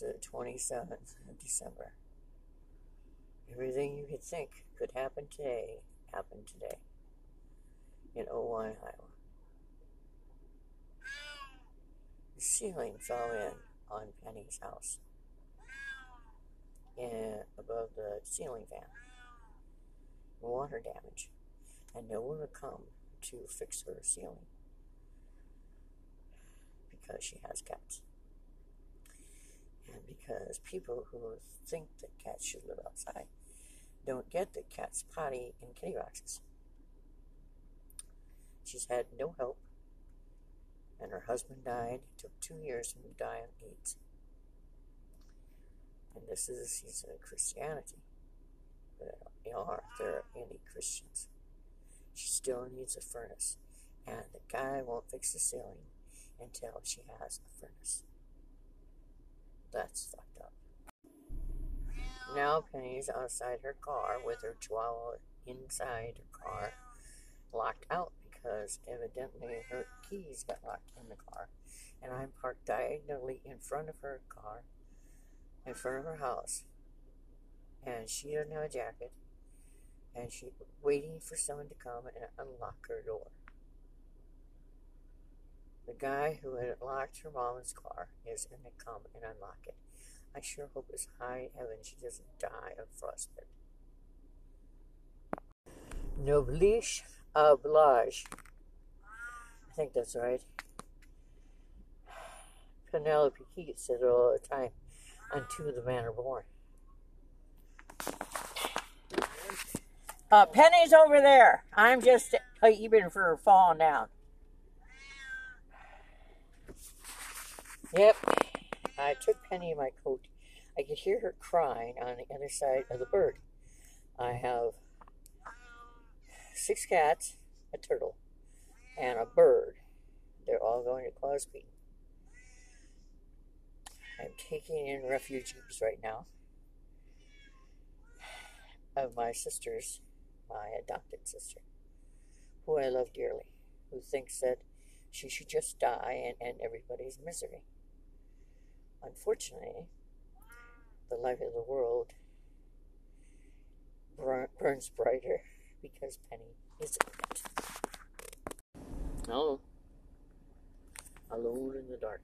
the 27th of December. Everything you could think could happen today happened today in Oelwein, Iowa. The ceiling fell in on Penny's house and above the ceiling fan. Water damage, and no one would come to fix her ceiling because she has cats. And because people who think that cats should live outside don't get that cats potty in kitty boxes. She's had no help, and her husband died. It took two years to die of AIDS. And this is a season of Christianity. They are, they're anti Christians. She still needs a furnace, and the guy won't fix the ceiling until she has a furnace. That's fucked up. Now Penny's outside her car with her chihuahua inside her car, locked out because evidently her keys got locked in the car. And I'm parked diagonally in front of her car, in front of her house. And she doesn't have a jacket. And she's waiting for someone to come and unlock her door. The guy who had locked her mom's car is going to come and unlock it. I sure hope it's high heaven she doesn't die of frostbite. Noblish oblige. I think that's right. Penelope Keats said it all the time. Unto the man are born. Uh, Penny's over there. I'm just even for falling down. Yep. I took Penny in my coat. I could hear her crying on the other side of the bird. I have six cats, a turtle, and a bird. They're all going to Crosby. I'm taking in refugees right now of my sisters, my adopted sister, who I love dearly, who thinks that she should just die and end everybody's misery. Unfortunately, the light of the world burns brighter because Penny is it. Oh, alone in the dark.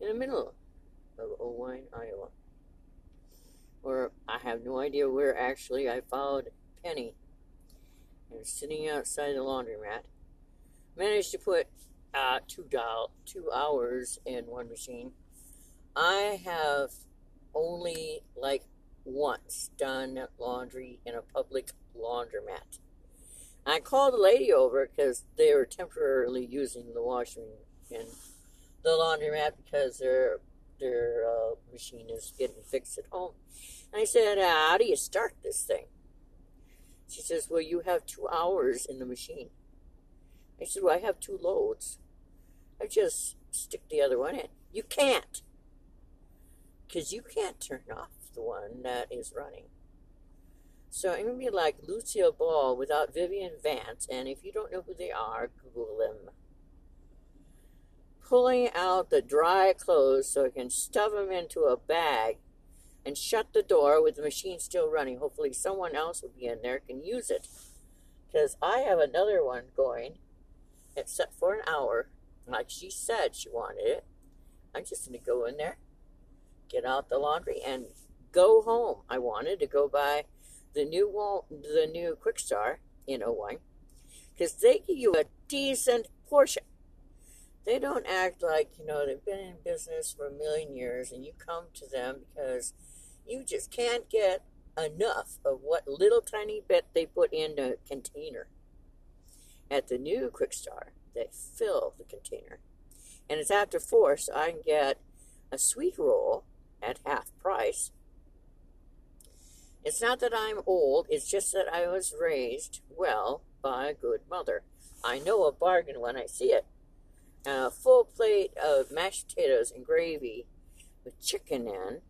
In the middle of Oelwein, Iowa. Where I have no idea where actually I followed Penny. I was sitting outside the laundromat. Managed to put uh, two doll two hours in one machine. I have only like once done laundry in a public laundromat. I called the lady over because they were temporarily using the washing in the laundromat because their their uh, machine is getting fixed at home. And I said, "How do you start this thing?" She says, "Well, you have two hours in the machine." I said, "Well, I have two loads. I just stick the other one in." You can't, because you can't turn off the one that is running. So I'm going to be like Lucille Ball without Vivian Vance, and if you don't know who they are, Google them. Pulling out the dry clothes so I can stuff them into a bag and shut the door with the machine still running. Hopefully, someone else will be in there can use it. Because I have another one going. It's set for an hour, like she said she wanted it. I'm just going to go in there, get out the laundry, and go home. I wanted to go buy the new wall, the new Kwik Star in Oelwein, because they give you a decent portion. They don't act like you know they've been in business for a million years, and you come to them because you just can't get enough of what little tiny bit they put in a container. At the new Quick Kwik Star, they fill the container, and it's after four, so I can get a sweet roll at half price it's not that I'm old, it's just that I was raised well by a good mother. I know a bargain when I see it. A full plate of mashed potatoes and gravy with chicken in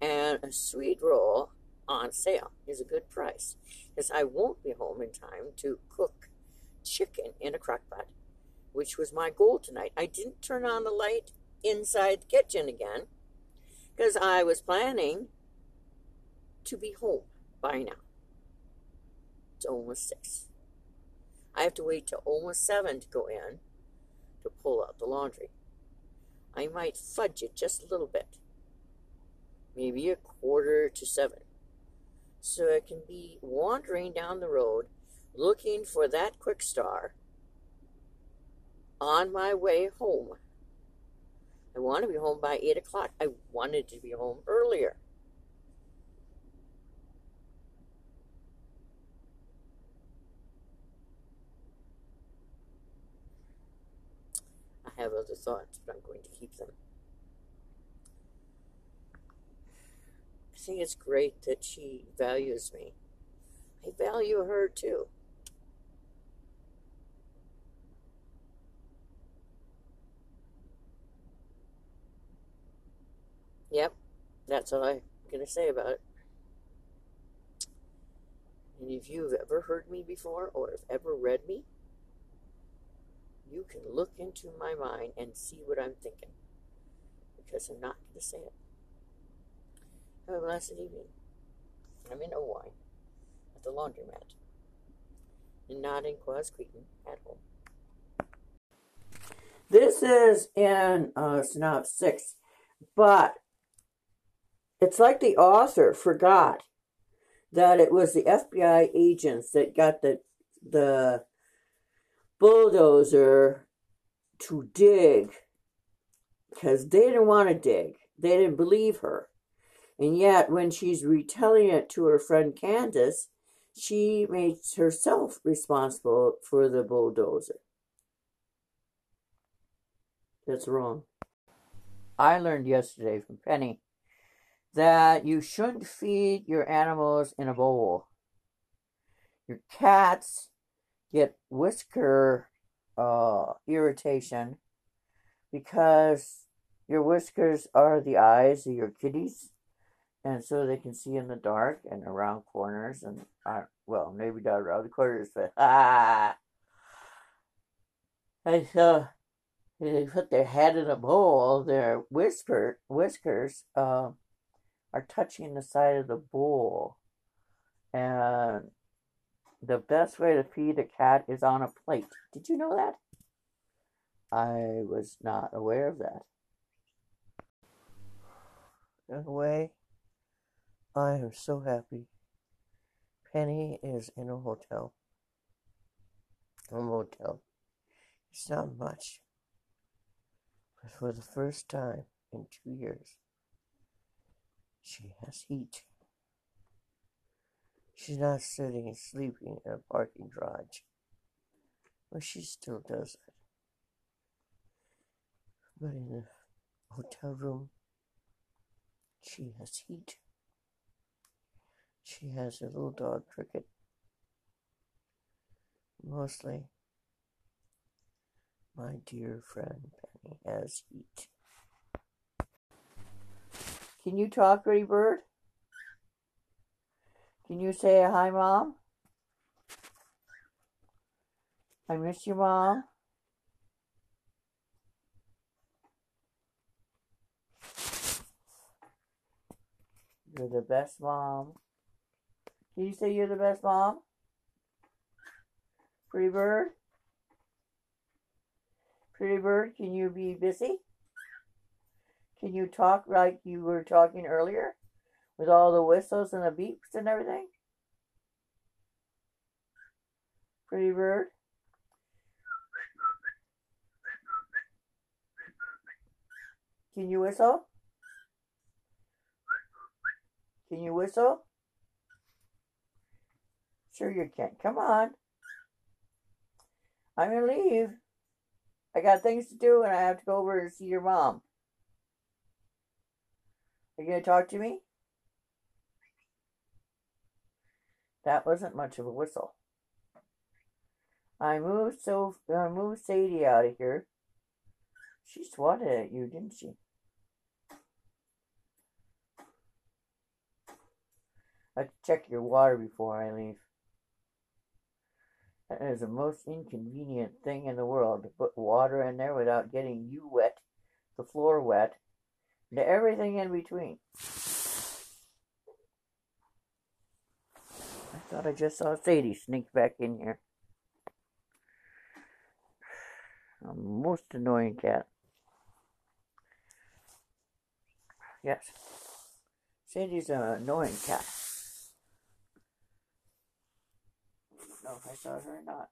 and a sweet roll on sale is a good price because I won't be home in time to cook chicken in a crock pot, which was my goal tonight. I didn't turn on the light inside the kitchen again because I was planning to be home by now. It's almost six. I have to wait till almost seven to go in to pull out the laundry. I might fudge it just a little bit, maybe a quarter to seven, so I can be wandering down the road looking for that Kwik Star on my way home. I want to be home by 8 o'clock. I wanted to be home earlier. I have other thoughts, but I'm going to keep them. Think it's great that she values me. I value her too. Yep, that's all I'm going to say about it. And if you've ever heard me before or have ever read me, you can look into my mind and see what I'm thinking. Because I'm not going to say it. Have a evening. I'm in Oelwein at the laundromat and not in Notting Quasqueton at home. This is in uh, Synop 6, but it's like the author forgot that it was the FBI agents that got the the bulldozer to dig because they didn't want to dig. They didn't believe her. And yet, when she's retelling it to her friend Candace, she makes herself responsible for the bulldozer. That's wrong. I learned yesterday from Penny that you shouldn't feed your animals in a bowl. Your cats get whisker uh, irritation because your whiskers are the eyes of your kitties, and so they can see in the dark and around corners and uh, well, maybe not around the corners, but ah. And so they put their head in a bowl, their whisper whiskers. Uh, are touching the side of the bowl. And the best way to feed a cat is on a plate. Did you know that? I was not aware of that. In a way, I am so happy. Penny is in a hotel. A motel. It's not much. But for the first time in two years, she has heat. She's not sitting and sleeping in a parking garage. But she still does it. But in the hotel room, she has heat. She has a little dog cricket. Mostly, my dear friend Penny has heat. Can you talk, Pretty Bird? Can you say hi, Mom? I miss you, Mom. You're the best mom. Can you say you're the best mom? Pretty bird? Pretty bird, can you be busy? Can you talk like you were talking earlier? With all the whistles and the beeps and everything? Pretty bird? Can you whistle? Can you whistle? Sure you can. Come on. I'm to leave. I got things to do and I have to go over and see your mom. Are you to talk to me? That wasn't much of a whistle. I moved so I moved Sadie out of here. She swatted at you, didn't she? I check your water before I leave. That is the most inconvenient thing in the world to put water in there without getting you wet the floor wet, and everything in between. I thought I just saw Sadie sneak back in here. A most annoying cat. Yes. Sadie's an annoying cat. I don't know if I saw her or not.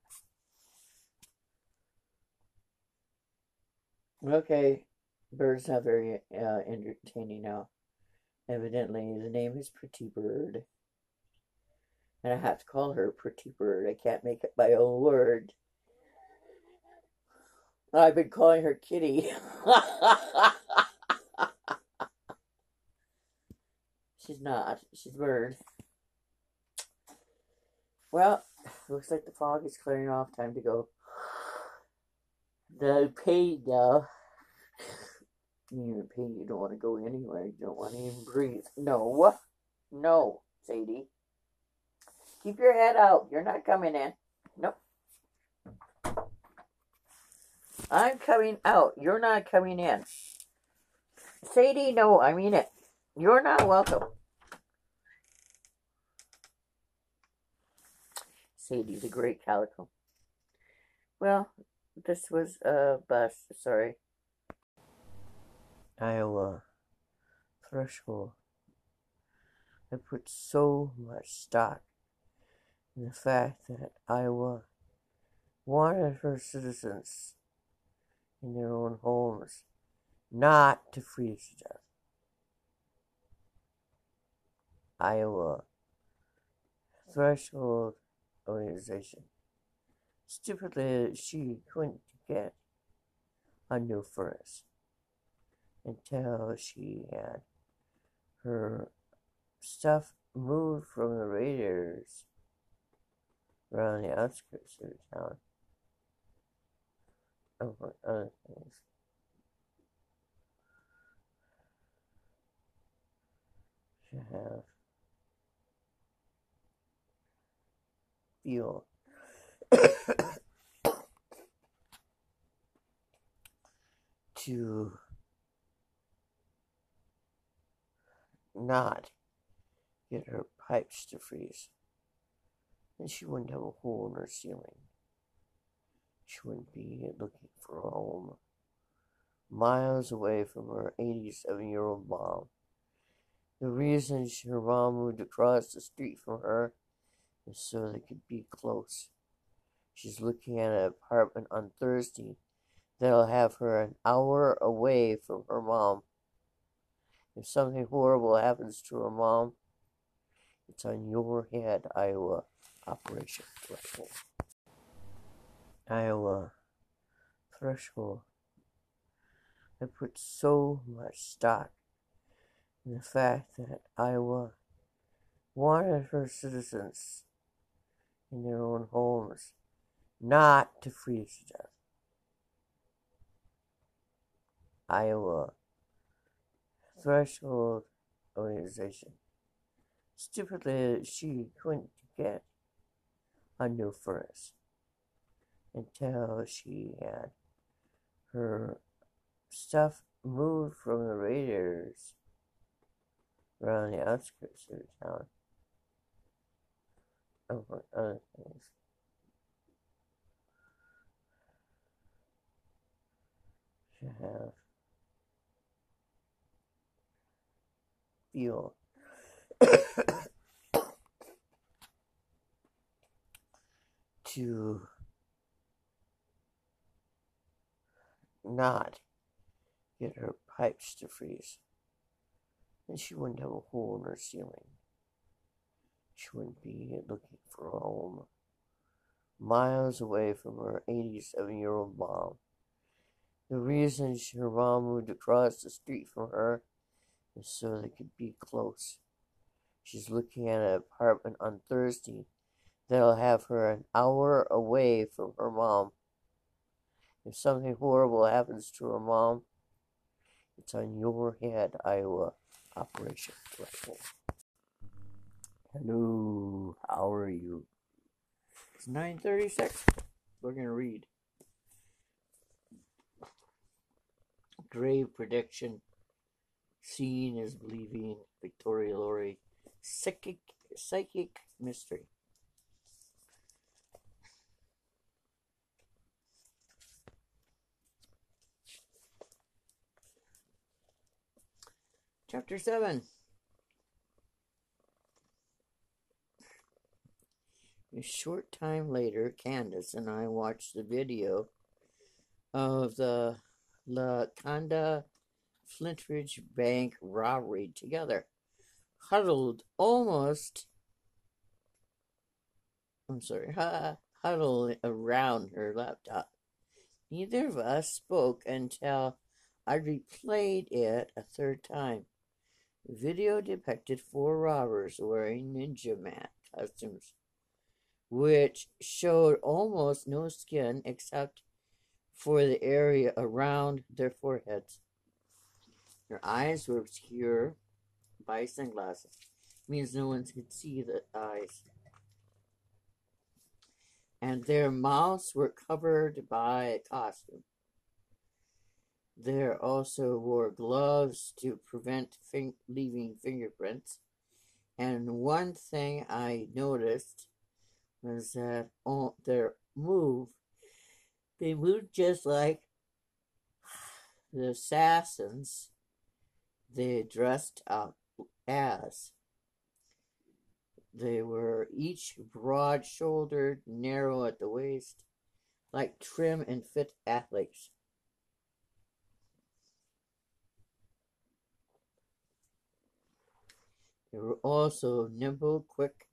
Okay, bird's not very uh, entertaining now. Evidently, the name is Pretty Bird. And I have to call her Pretty Bird. I can't make up my own word. I've been calling her Kitty. She's not. She's Bird. Well, looks like the fog is clearing off. Time to go. The paid now. You're paid. You don't want to go anywhere. You don't want to even breathe. No. No, Sadie. Keep your head out. You're not coming in. Nope. I'm coming out. You're not coming in. Sadie, no, I mean it. You're not welcome. Sadie the Great Calico. Well, this was a bus, sorry. Iowa threshold. I put so much stock in the fact that Iowa wanted her citizens in their own homes not to freeze to death. Iowa Threshold Organization. Stupidly, she couldn't get a new furnace until she had her stuff moved from the radiators around the outskirts of the town. Among other things. She have fuel. to not get her pipes to freeze. And she wouldn't have a hole in her ceiling. She wouldn't be looking for a home miles away from her 87 year old mom. The reason her mom moved across the street from her so they could be close. She's looking at an apartment on Thursday that'll have her an hour away from her mom. If something horrible happens to her mom, it's on your head, Iowa Operation Threshold. Iowa Threshold. I put so much stock in the fact that Iowa wanted her citizens in their own homes not to freeze to death. Iowa Threshold Organization. Stupidly, she couldn't get a new furnace until she had her stuff moved from the radiators around the outskirts of the town. Among other things. Have fuel. to not get her pipes to freeze. And she wouldn't have a hole in her ceiling. She wouldn't be looking for a home miles away from her 87 year old mom. The reason her mom moved across the street from her is so they could be close. She's looking at an apartment on Thursday that'll have her an hour away from her mom. If something horrible happens to her mom, it's on your head, Iowa Operation Threshold. Hello, how are you? It's 9.36. We're going to read. grave prediction. Seeing is believing. Victoria Laurie. Psychic, psychic mystery. Chapter 7 A short time later, Candace and I watched the video of the La Cañada Flintridge Bank robbery together, huddled almost, I'm sorry, huddled around her laptop. Neither of us spoke until I replayed it a third time. The video depicted four robbers wearing ninja mat costumes which showed almost no skin except for the area around their foreheads. Their eyes were obscured by sunglasses. Means no one could see the eyes. And their mouths were covered by a costume. They also wore gloves to prevent fin- leaving fingerprints. And one thing I noticed was that on their move, they moved just like the assassins they dressed up as. They were each broad shouldered, narrow at the waist, like trim and fit athletes. They were also nimble, quick,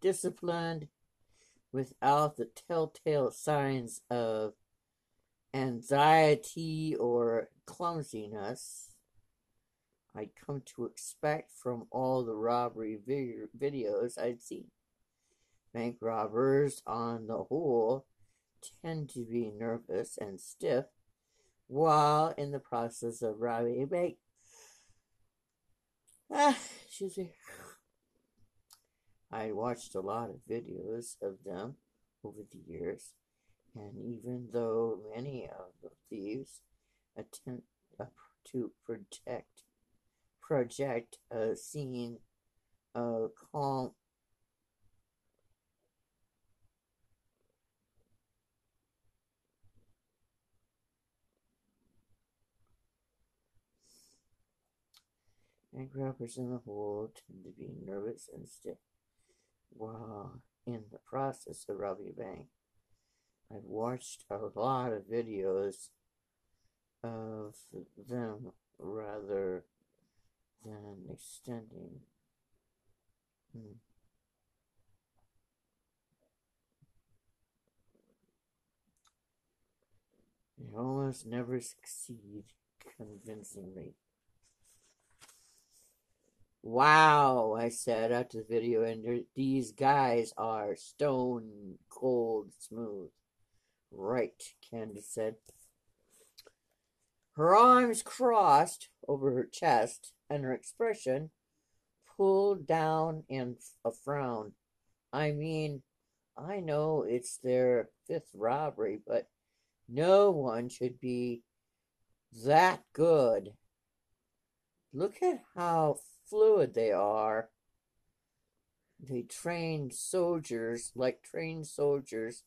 disciplined, without the telltale signs of anxiety or clumsiness I'd come to expect from all the robbery videos I'd seen. Bank robbers, on the whole, tend to be nervous and stiff while in the process of robbing a bank. Ah, excuse me. I watched a lot of videos of them over the years, and even though many of the thieves attempt to protect project a scene of calm and grabbers in the hole tend to be nervous and stiff while in the process of bank. I've watched a lot of videos of them rather than extending. Hmm. They almost never succeed convincingly. Wow, I said after the video ended, these guys are stone cold smooth. Right, Candace said. Her arms crossed over her chest, and her expression pulled down in a frown. I mean, I know it's their fifth robbery, but no one should be that good. Look at how fluid they are. They trained soldiers like trained soldiers,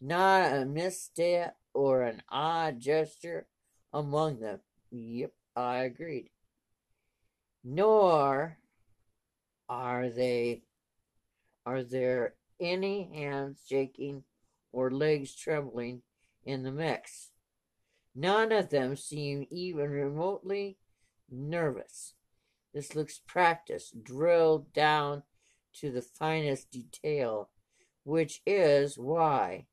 not a misstep or an odd gesture among them. Yep, I agreed. Nor are they are there any hands shaking or legs trembling in the mix. None of them seem even remotely nervous. This looks practiced, drilled down to the finest detail, which is why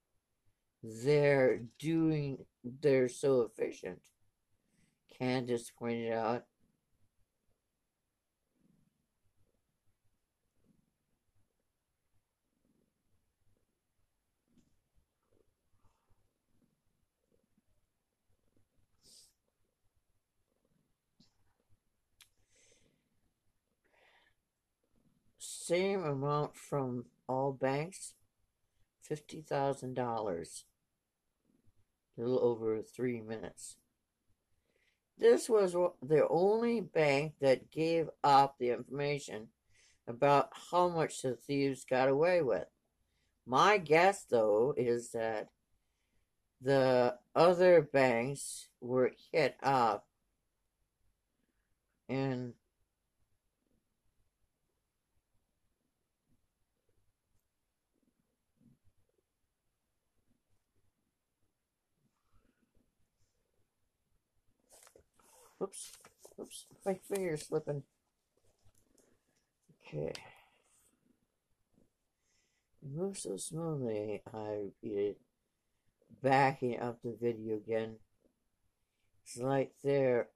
they're doing they're so efficient. Candace pointed out. Same amount from all banks, $50,000. A little over three minutes. This was the only bank that gave up the information about how much the thieves got away with. My guess, though, is that the other banks were hit up and Oops, oops, my finger's slipping. Okay. It moves so smoothly, I repeated, backing up the video again. It's like they're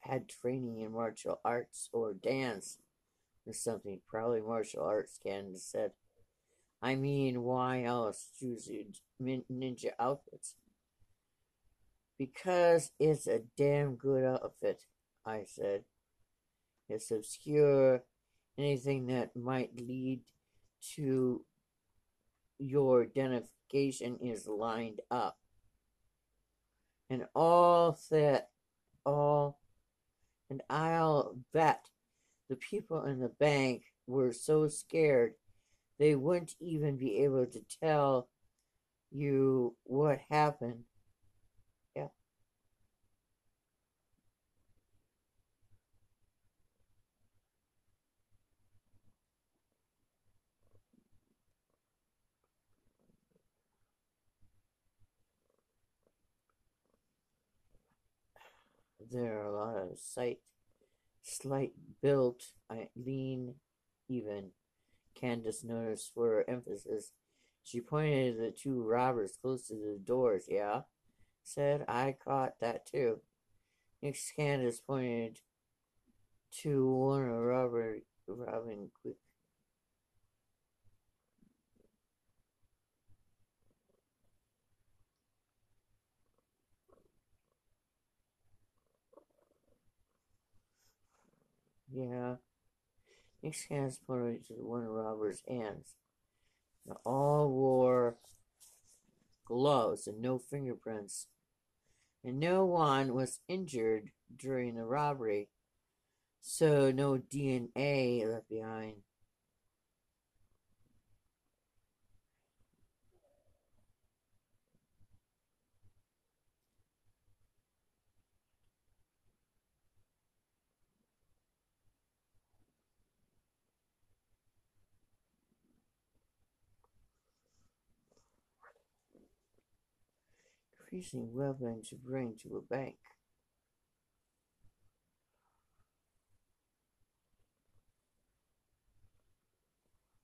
had training in martial arts or dance or something. Probably martial arts, Candace said. I mean, why else choose ninja outfits? Because it's a damn good outfit, I said. It's obscure, anything that might lead to your identification is lined up. And all that, all, and I'll bet the people in the bank were so scared they wouldn't even be able to tell you what happened. There are a lot of slight, slight built, lean, even Candace noticed for her emphasis. She pointed to the two robbers close to the doors. Yeah, said I caught that too. Next, Candace pointed to one of Robert robbing quick. Yeah. Next hands pointed to one of Robert's hands. They all wore gloves and no fingerprints, and no one was injured during the robbery, so no DNA left behind. Increasing weapon to bring to a bank.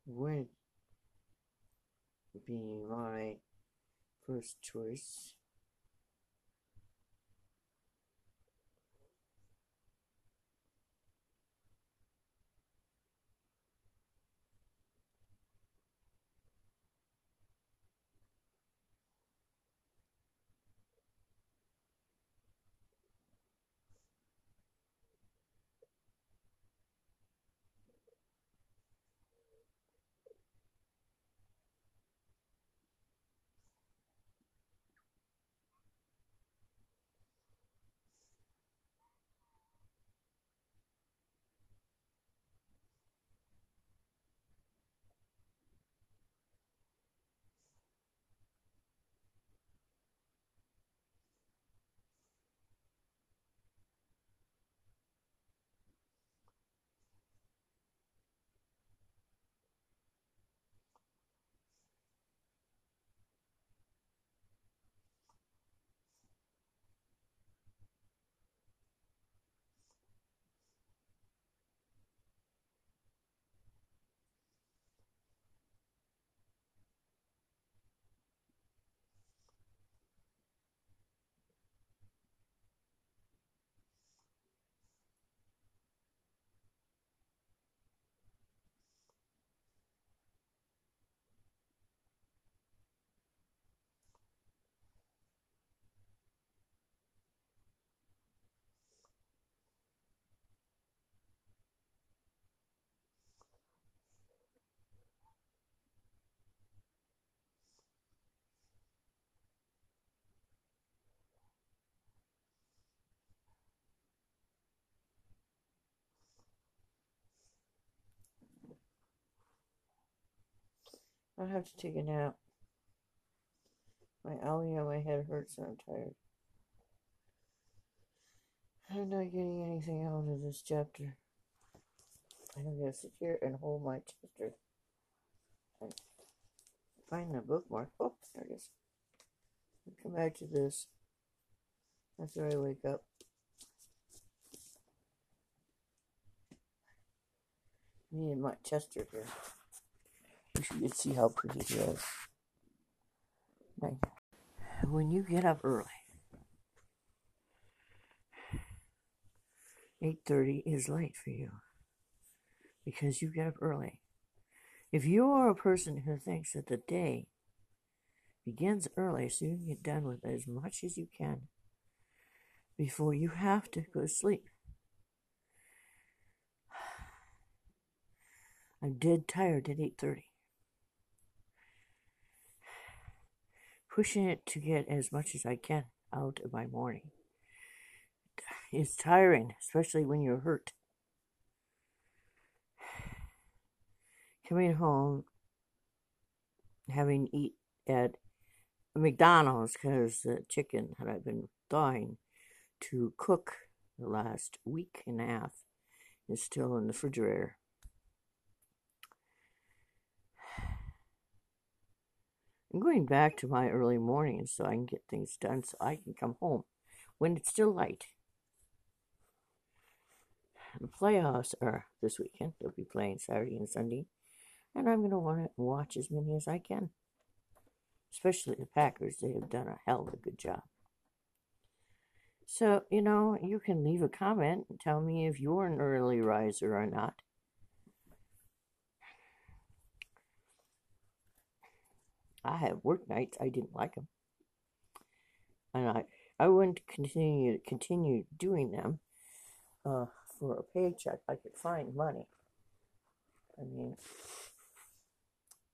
Would be my first choice. I'll have to take a nap. My oh, owie on my head hurts and I'm tired. I'm not getting anything out of this chapter. I'm gonna sit here and hold my chapter find the bookmark. Oh, there it is. I'll come back to this after I wake up. Me and my Chester here. Wish you could see how pretty he is. Like, when you get up early, 8.30 is late for you because you get up early. If you are a person who thinks that the day begins early so you can get done with as much as you can before you have to go to sleep, I'm dead tired at 8.30. Pushing it to get as much as I can out of my morning. It's tiring, especially when you're hurt. Coming home, having eat at McDonald's because the chicken that I've been thawing to cook the last week and a half is still in the refrigerator. I'm going back to my early mornings so I can get things done so I can come home when it's still light. The playoffs are this weekend. They'll be playing Saturday and Sunday. And I'm going to want to watch as many as I can. Especially the Packers. They have done a hell of a good job. So, you know, you can leave a comment and tell me if you're an early riser or not. I have work nights. I didn't like them, and I I wouldn't continue continue doing them uh, for a paycheck. I could find money. I mean,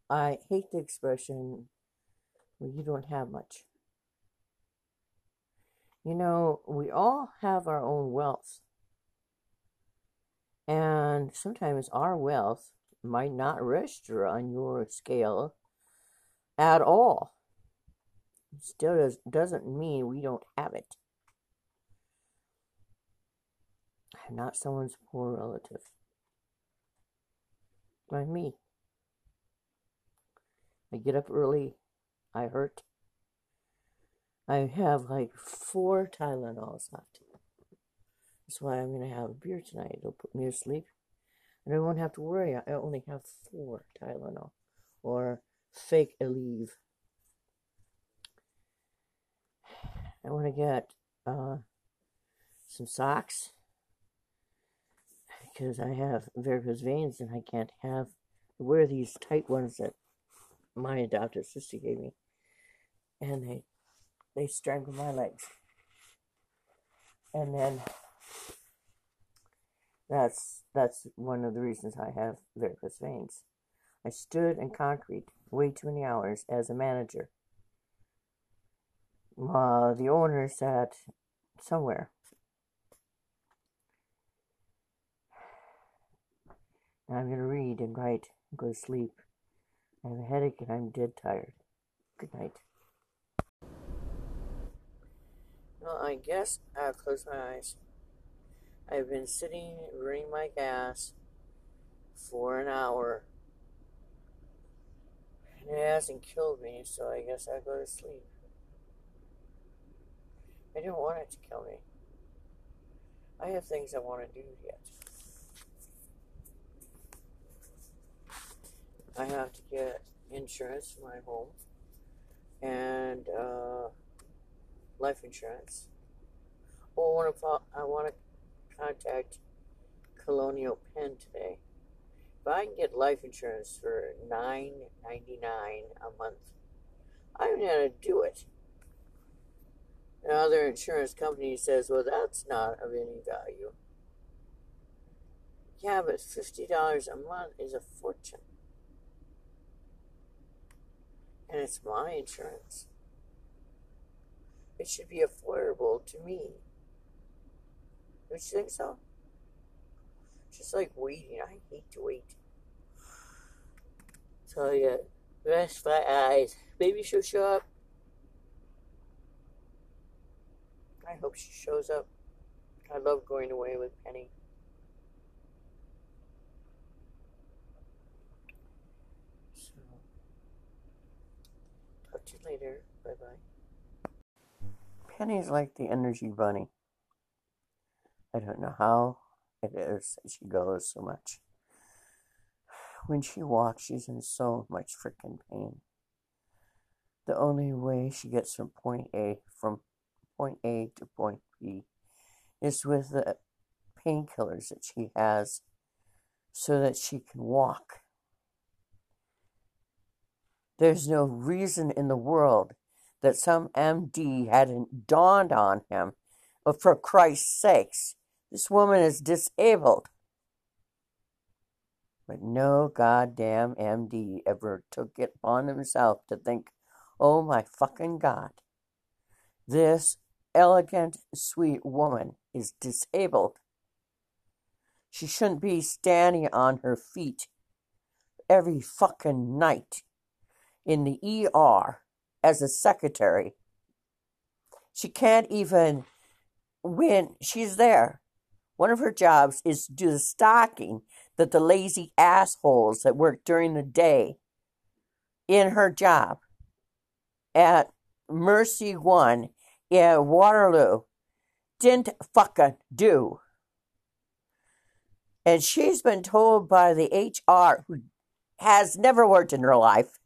I hate the expression "well, you don't have much." You know, we all have our own wealth. And sometimes our wealth might not register on your scale at all. Still does, doesn't mean we don't have it. I'm not someone's poor relative. Like me. I get up early. I hurt. I have like four Tylenols left. That's why I'm going to have a beer tonight. It'll put me to sleep. And I won't have to worry. I only have four Tylenol. Or fake Aleve. I want to get uh, some socks because I have varicose veins and I can't have wear these tight ones that my adopted sister gave me, and they they strangle my legs. And then that's that's one of the reasons I have varicose veins. I stood in concrete way too many hours as a manager. Uh, the owner sat somewhere. Now I'm going to read and write and go to sleep. I have a headache and I'm dead tired. Good night. Well, I guess I'll close my eyes. I've been sitting, running my gas for an hour it hasn't killed me, so I guess I'll go to sleep. I didn't want it to kill me. I have things I want to do yet. I have to get insurance for my home and uh, life insurance. I I want to contact Colonial Penn today. I can get life insurance for nine ninety nine a month, I'm gonna do it. Another insurance company says, "Well, that's not of any value." Yeah, but fifty dollars a month is a fortune, and it's my insurance. It should be affordable to me. Don't you think so? Just like waiting. I hate to wait. So yeah, Rest my eyes. Maybe she'll show up. I hope she shows up. I love going away with Penny. So, talk to you later. Bye bye. Penny's like the energy bunny. I don't know how it is she goes so much. When she walks, she's in so much freaking pain. The only way she gets from point A from point A to point B is with the painkillers that she has so that she can walk. There's no reason in the world that some MD hadn't dawned on him. But for Christ's sakes, this woman is disabled. But no goddamn MD ever took it upon himself to think, oh my fucking God, this elegant, sweet woman is disabled. She shouldn't be standing on her feet every fucking night in the ER as a secretary. She can't even, when she's there, one of her jobs is to do the stocking that the lazy assholes that work during the day in her job at Mercy One in Waterloo didn't fucking do. And she's been told by the HR, who has never worked in her life,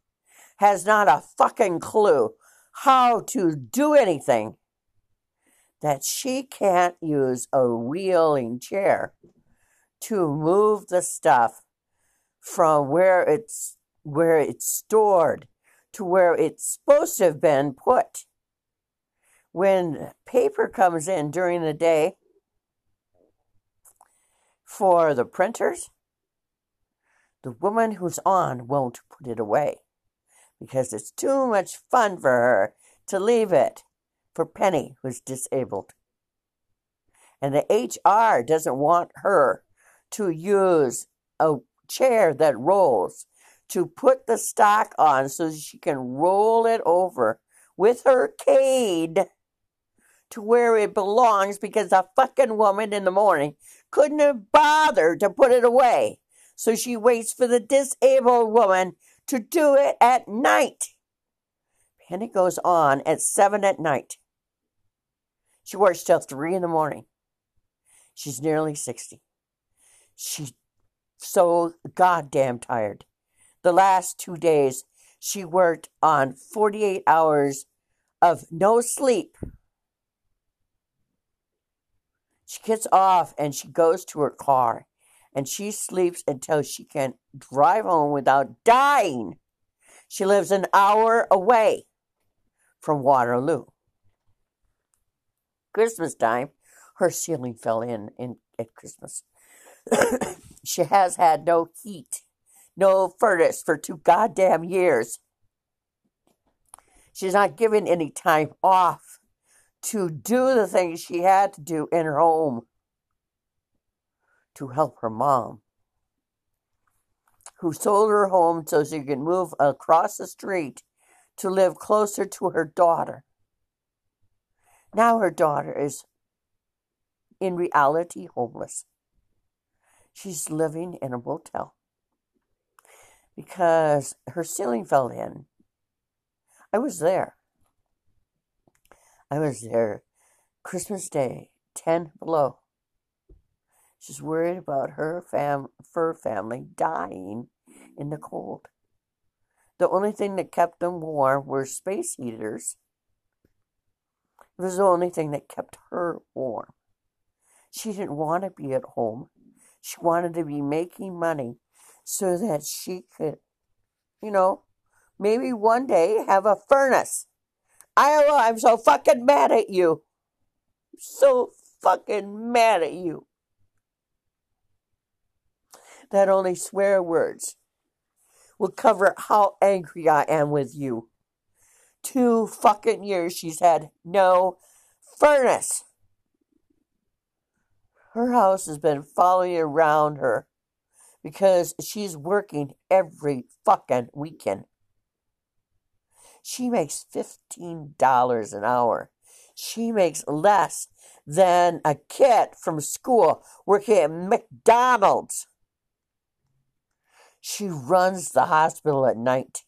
has not a fucking clue how to do anything, that she can't use a wheeling chair to move the stuff from where it's where it's stored to where it's supposed to have been put when paper comes in during the day for the printers, the woman who's on won't put it away because it's too much fun for her to leave it for Penny, who's disabled. And the HR doesn't want her to use a chair that rolls to put the stock on so she can roll it over with her cane to where it belongs because a fucking woman in the morning couldn't have bothered to put it away. So she waits for the disabled woman to do it at night. And it goes on at seven at night. She works till three in the morning. She's nearly 60. She's so goddamn tired. The last two days, she worked on 48 hours of no sleep. She gets off and she goes to her car and she sleeps until she can drive home without dying. She lives an hour away from Waterloo. Christmas time, her ceiling fell in, in at Christmas. she has had no heat, no furnace for two goddamn years. She's not given any time off to do the things she had to do in her home to help her mom, who sold her home so she could move across the street to live closer to her daughter. Now her daughter is in reality homeless. She's living in a motel because her ceiling fell in. I was there. I was there Christmas Day, 10 below. She's worried about her fam- fur family dying in the cold. The only thing that kept them warm were space heaters. It was the only thing that kept her warm. She didn't want to be at home. She wanted to be making money so that she could, you know, maybe one day have a furnace Iowa, I'm so fucking mad at you. So fucking mad at you. That only swear words will cover how angry I am with you. Two fucking years she's had no furnace. Her house has been following around her because she's working every fucking weekend. She makes $15 an hour. She makes less than a kid from school working at McDonald's. She runs the hospital at night.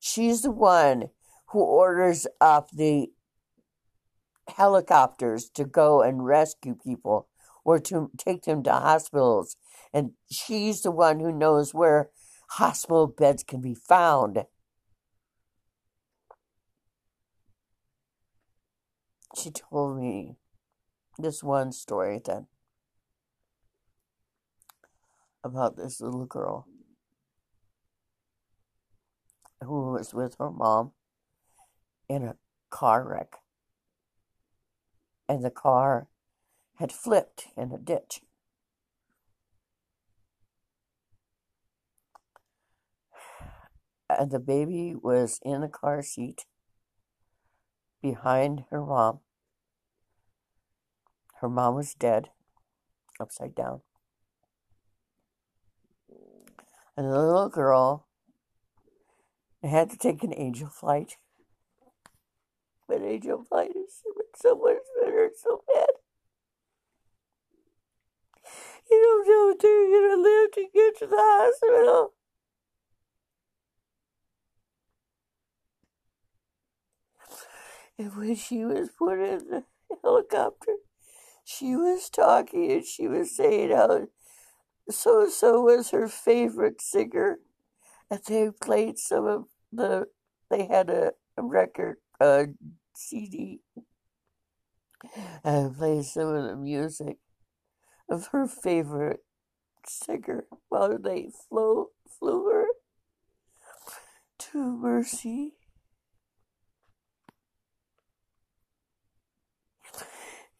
She's the one who orders up the helicopters to go and rescue people or to take them to hospitals. And she's the one who knows where hospital beds can be found. She told me this one story then about this little girl who was with her mom in a car wreck. And the car had flipped in a ditch. And the baby was in the car seat behind her mom. Her mom was dead, upside down. And the little girl had to take an angel flight. But angel flight is so much better, so bad. You don't know if they're gonna live to get to the hospital. And when she was put in the helicopter, she was talking and she was saying how so so was her favorite singer. And they played some of the, they had a, a record, uh, a CD, and played some of the music of her favorite singer while they flew, flew her to Mercy.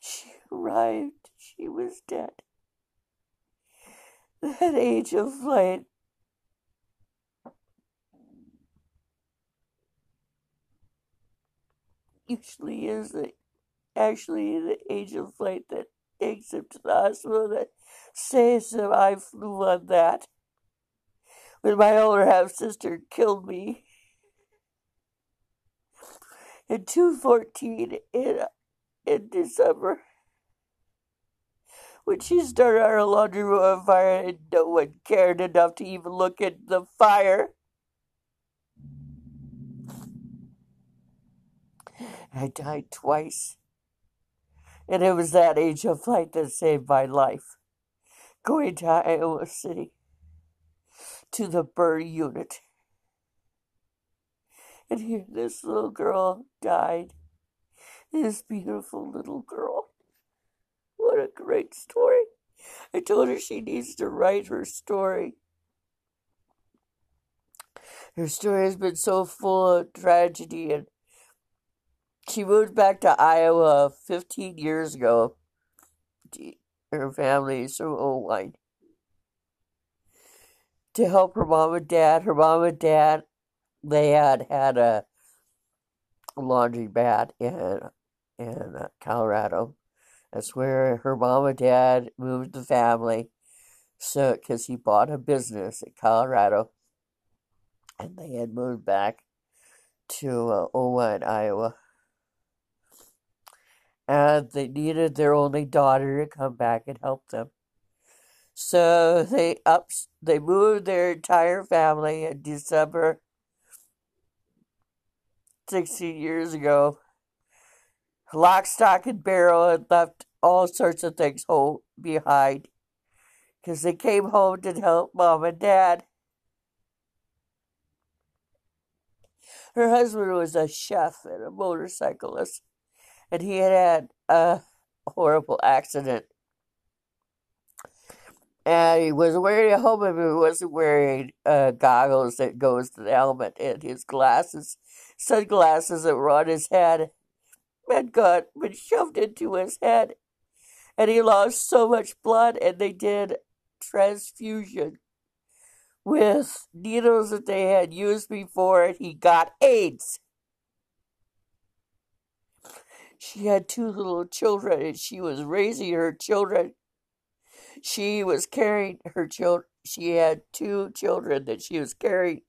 She arrived, she was dead. That angel flight usually is the, actually the of flight that takes him to the hospital that says that I flew on that. When my older half sister killed me in 214 in, in December. When she started our laundry room on fire and no one cared enough to even look at the fire. I died twice. And it was that angel flight that saved my life. Going to Iowa City to the burn unit. And here this little girl died. This beautiful little girl. What a great story. I told her she needs to write her story. Her story has been so full of tragedy and she moved back to Iowa 15 years ago. Her family is from Oelwein. To help her mom and dad. Her mom and dad, they had had a laundry mat in, in Colorado. That's where her mom and dad moved the family. So, because he bought a business in Colorado, and they had moved back to uh, Iowa and they needed their only daughter to come back and help them. So they up they moved their entire family in December 16 years ago. Lock, stock, and barrel and left all sorts of things home behind because they came home to help mom and dad. Her husband was a chef and a motorcyclist and he had had a horrible accident. And he was wearing a helmet, but he wasn't wearing uh, goggles that goes to the helmet, and his glasses, sunglasses that were on his head, had got been shoved into his head, and he lost so much blood, and they did transfusion with needles that they had used before, and he got AIDS she had two little children and she was raising her children. She was carrying her children. She had two children that she was carrying.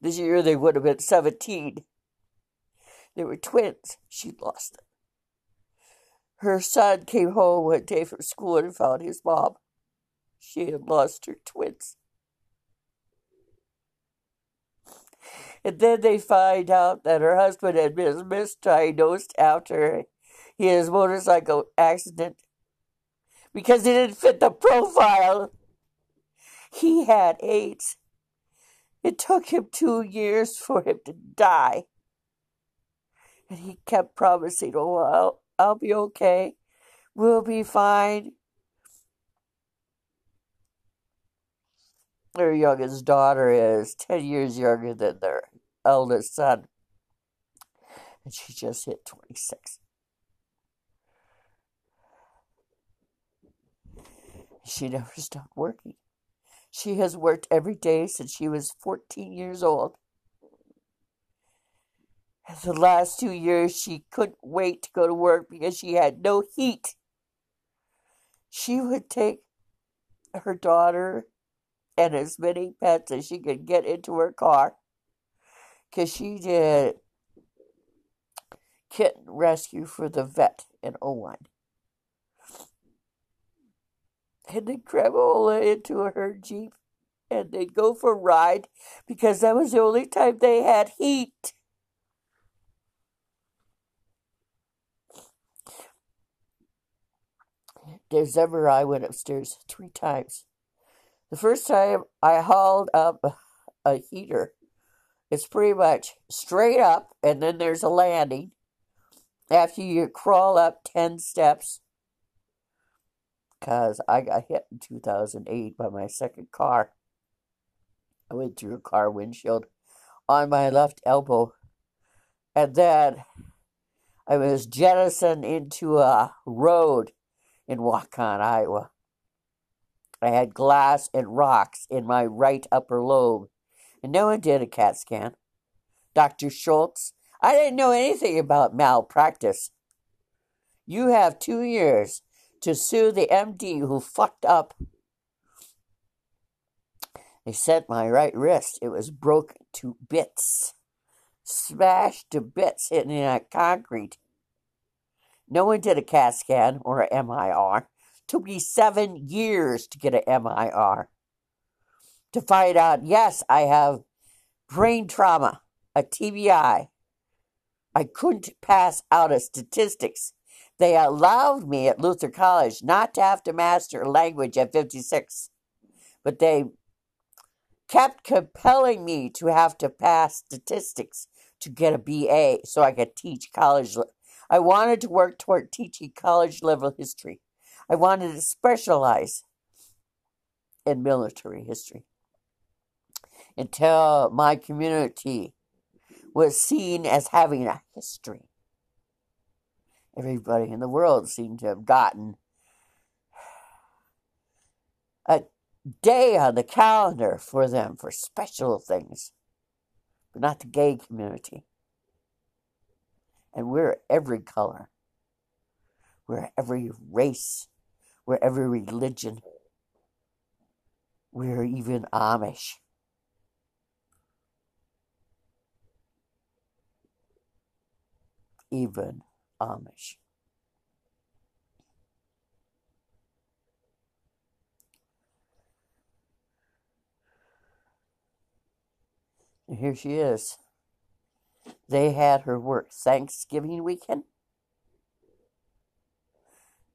This year they would have been 17. They were twins. She lost them. Her son came home one day from school and found his mom. She had lost her twins. And then they find out that her husband had been misdiagnosed after his motorcycle accident because he didn't fit the profile. He had AIDS. It took him two years for him to die. And he kept promising, oh, I'll, I'll be okay. We'll be fine. Their youngest daughter is 10 years younger than their eldest son. And she just hit 26. She never stopped working. She has worked every day since she was 14 years old. The last two years, she couldn't wait to go to work because she had no heat. She would take her daughter and as many pets as she could get into her car because she did kitten rescue for the vet in oh Owen. And they'd grab Ola into her Jeep and they'd go for a ride because that was the only time they had heat. There's ever I went upstairs three times. The first time I hauled up a heater. It's pretty much straight up, and then there's a landing. After you crawl up 10 steps, because I got hit in 2008 by my second car. I went through a car windshield on my left elbow, and then I was jettisoned into a road in Waukon, Iowa. I had glass and rocks in my right upper lobe, and no one did a CAT scan. Dr. Schultz, I didn't know anything about malpractice. You have two years to sue the MD who fucked up. They said my right wrist, it was broke to bits, smashed to bits hitting that concrete. No one did a CAT scan or a MIR took me seven years to get an MIR to find out, yes, I have brain trauma, a TBI. I couldn't pass out of statistics. They allowed me at Luther College not to have to master language at 56, but they kept compelling me to have to pass statistics to get a BA so I could teach college. I wanted to work toward teaching college level history. I wanted to specialize in military history until my community was seen as having a history. Everybody in the world seemed to have gotten a day on the calendar for them for special things, but not the gay community. And we're every color, we're every race, we're every religion. We're even Amish. Even Amish. Here she is. They had her work. Thanksgiving weekend?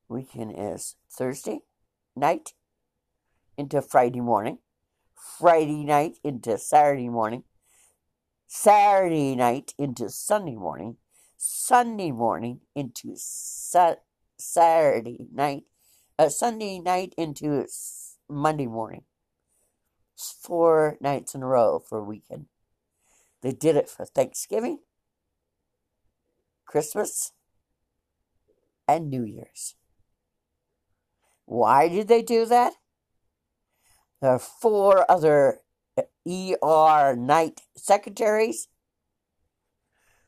Weekend is Thursday night into Friday morning, Friday night into Saturday morning, Saturday night into Sunday morning, Sunday morning into sa- Saturday night, uh, Sunday night into Monday morning. four nights in a row for a weekend. They did it for Thanksgiving, Christmas, and New Year's. Why did they do that? There are four other ER night secretaries.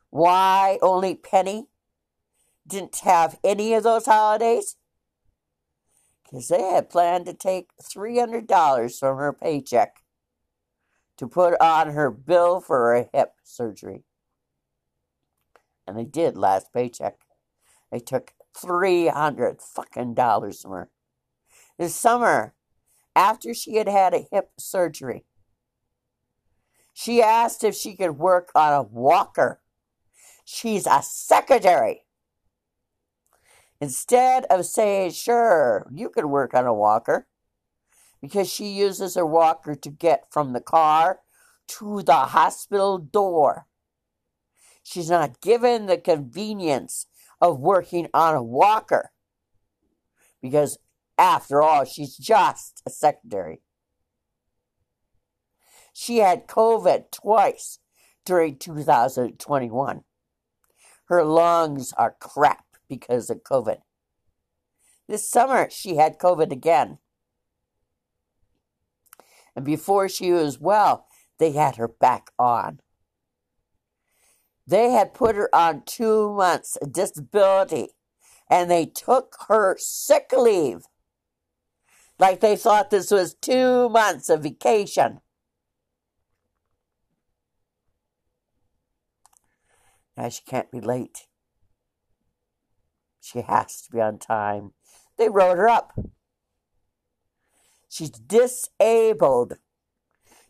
Why only Penny didn't have any of those holidays? Because they had planned to take $300 from her paycheck to put on her bill for a hip surgery. And they did last paycheck. They took 300 fucking dollars from her. This summer, after she had had a hip surgery, she asked if she could work on a walker. She's a secretary. Instead of saying, sure, you can work on a walker, because she uses her walker to get from the car to the hospital door. She's not given the convenience of working on a walker because, after all, she's just a secretary. She had COVID twice during 2021. Her lungs are crap because of COVID. This summer, she had COVID again. And before she was well, they had her back on. They had put her on two months disability and they took her sick leave. Like they thought this was two months of vacation. Now she can't be late. She has to be on time. They wrote her up. She's disabled.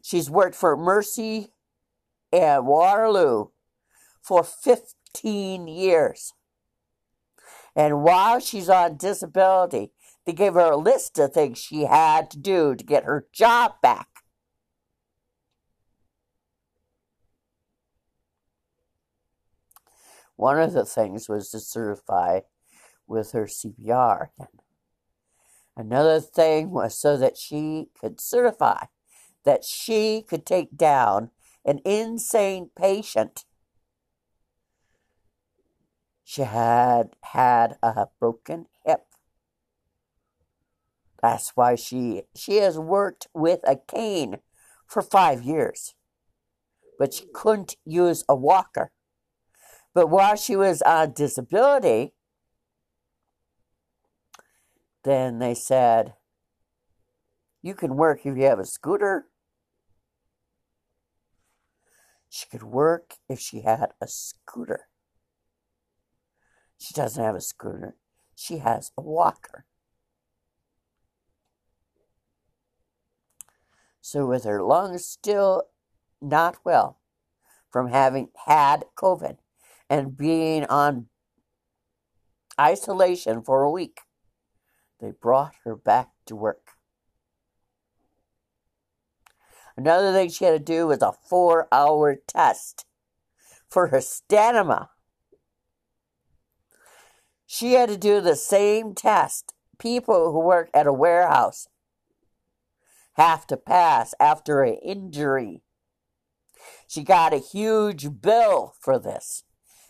She's worked for Mercy and Waterloo for 15 years. And while she's on disability, they gave her a list of things she had to do to get her job back. One of the things was to certify with her CPR. Another thing was so that she could certify that she could take down an insane patient. She had had a broken hip. That's why she she has worked with a cane for 5 years. But she couldn't use a walker. But while she was on disability, then they said, You can work if you have a scooter. She could work if she had a scooter. She doesn't have a scooter, she has a walker. So, with her lungs still not well from having had COVID and being on isolation for a week, they brought her back to work. Another thing she had to do was a four hour test for her stamina. She had to do the same test people who work at a warehouse have to pass after an injury. She got a huge bill for this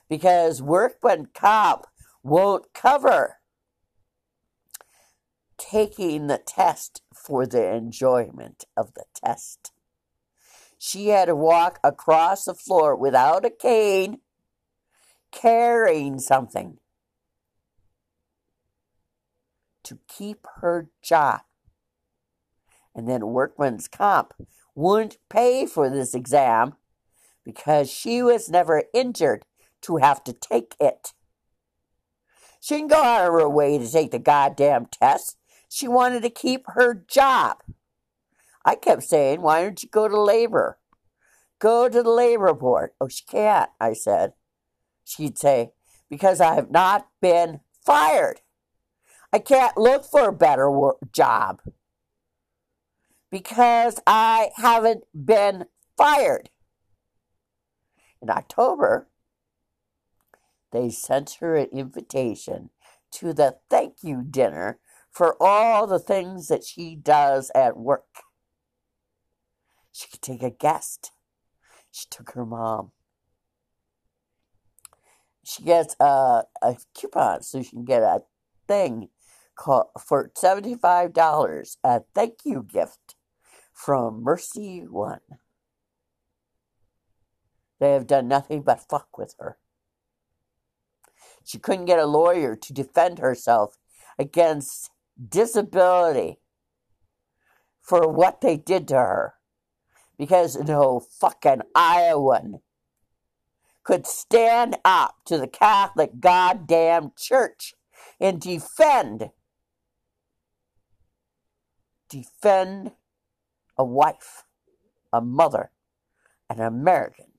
because workman comp won't cover taking the test for the enjoyment of the test. She had to walk across the floor without a cane, carrying something to keep her job. And then workman's comp wouldn't pay for this exam because she was never injured to have to take it. She didn't go out of her way to take the goddamn test. She wanted to keep her job. I kept saying, Why don't you go to labor? Go to the labor board. Oh, she can't, I said. She'd say, Because I have not been fired. I can't look for a better job because I haven't been fired. In October, they sent her an invitation to the thank you dinner for all the things that she does at work. She could take a guest. She took her mom. She gets a, a coupon so she can get a thing called for $75, a thank you gift from Mercy One. They have done nothing but fuck with her. She couldn't get a lawyer to defend herself against disability for what they did to her. Because no fucking Iowan could stand up to the Catholic goddamn church and defend defend a wife, a mother, an American,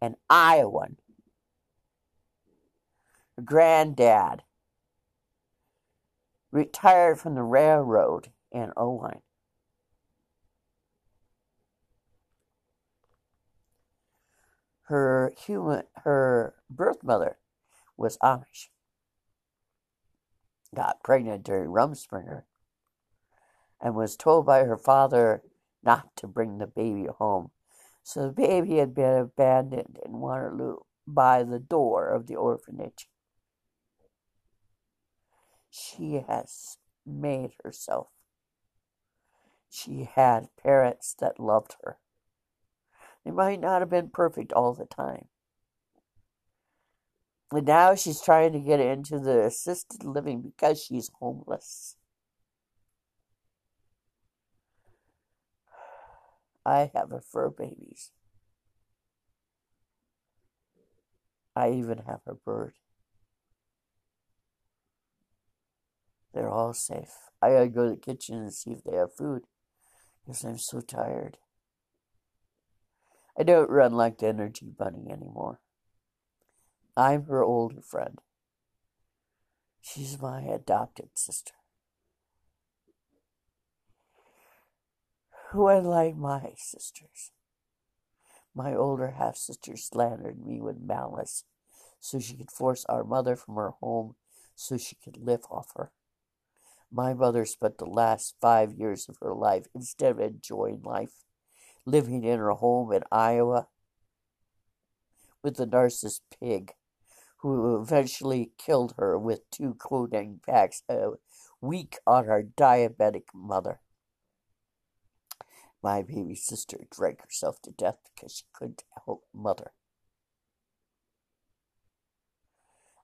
an Iowan, granddad retired from the railroad in Oelwein. Her human, her birth mother was Amish. Got pregnant during Rumspringa and was told by her father not to bring the baby home. So the baby had been abandoned in Waterloo by the door of the orphanage. She has made herself. She had parents that loved her. They might not have been perfect all the time. And now she's trying to get into the assisted living because she's homeless. I have her fur babies. I even have her bird. They're all safe. I gotta go to the kitchen and see if they have food because I'm so tired. I don't run like the Energy Bunny anymore. I'm her older friend. She's my adopted sister. Who, unlike my sisters, my older half sister slandered me with malice so she could force our mother from her home so she could live off her. My mother spent the last five years of her life, instead of enjoying life, living in her home in Iowa with the narcissist pig who eventually killed her with two codeine packs a week on her diabetic mother. My baby sister drank herself to death because she couldn't help mother.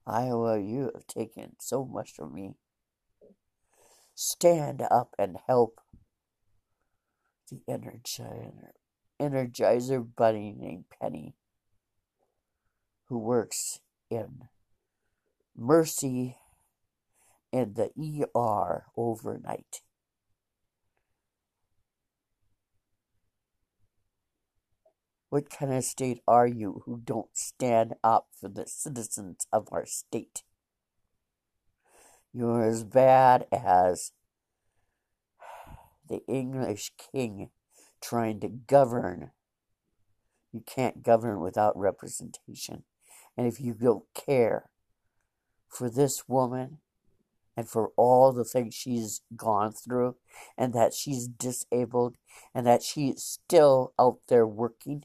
Iowa, you have taken so much from me. Stand up and help the energizer, energizer bunny named Penny, who works in Mercy in the ER overnight. What kind of state are you who don't stand up for the citizens of our state? You're as bad as the English king trying to govern. You can't govern without representation. And if you don't care for this woman and for all the things she's gone through, and that she's disabled, and that she's still out there working,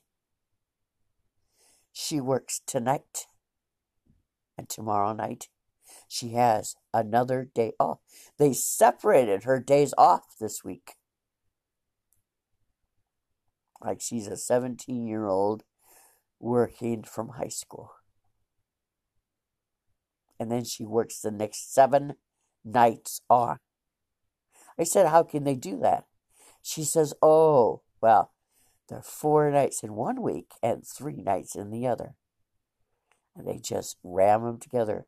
she works tonight and tomorrow night. She has another day off. They separated her days off this week. Like she's a 17 year old working from high school. And then she works the next seven nights on. I said, How can they do that? She says, Oh, well, there are four nights in one week and three nights in the other. And they just ram them together.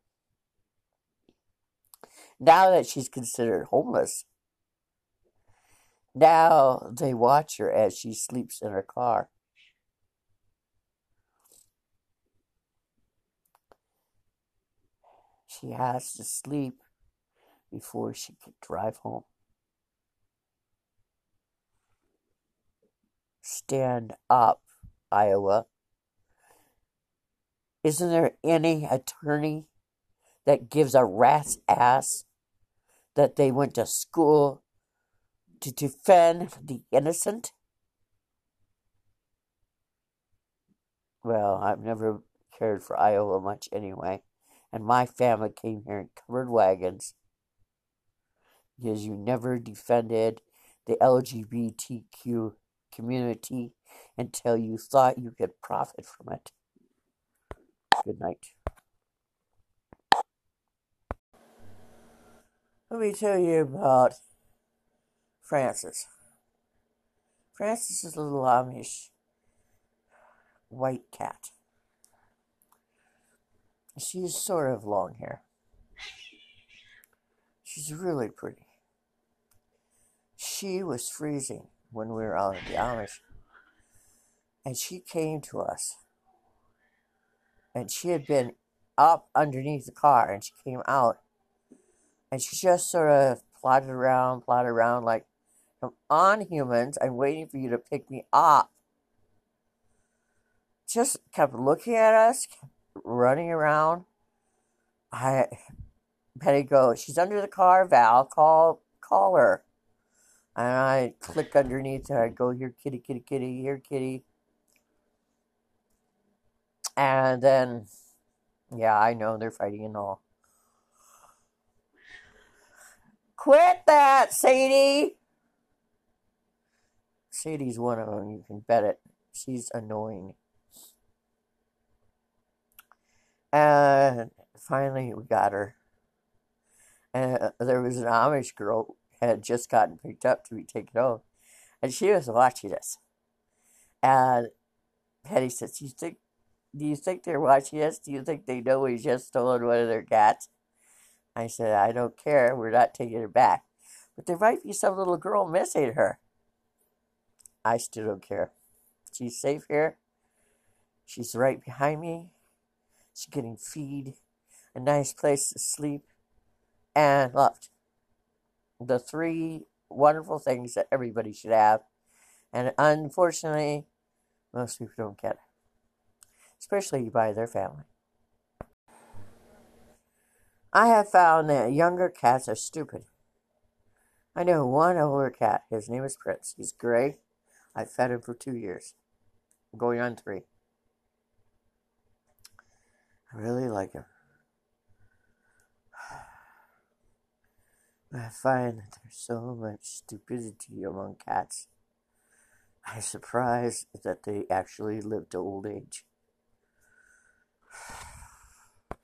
Now that she's considered homeless, now they watch her as she sleeps in her car. She has to sleep before she can drive home. Stand up, Iowa. Isn't there any attorney that gives a rat's ass that they went to school to defend the innocent? Well, I've never cared for Iowa much anyway, and my family came here in covered wagons because you never defended the LGBTQ community until you thought you could profit from it. Good night. Let me tell you about Francis. Francis is a little Amish white cat. She's sort of long hair. She's really pretty. She was freezing when we were out at the Amish. And she came to us. And she had been up underneath the car and she came out. And she just sort of plodded around, plodded around like, Come on, humans, I'm waiting for you to pick me up. Just kept looking at us, running around. I Penny goes, She's under the car, Val. Call call her. And I click underneath her. I go, Here, kitty, kitty, kitty, here, kitty. And then, yeah, I know they're fighting and all. Quit that, Sadie! Sadie's one of them, you can bet it. She's annoying. And finally, we got her. And there was an Amish girl had just gotten picked up to be taken home, and she was watching us. And Patty says, "Do you think? Do you think they're watching us? Do you think they know we just stolen one of their cats?" I said, "I don't care. We're not taking her back, but there might be some little girl missing her." I still don't care. She's safe here. She's right behind me. She's getting feed, a nice place to sleep, and loved. The three wonderful things that everybody should have. And unfortunately, most people don't get it, especially by their family. I have found that younger cats are stupid. I know one older cat. His name is Prince. He's gray. I fed him for two years, going on three. I really like him. I find that there's so much stupidity among cats. I'm surprised that they actually live to old age.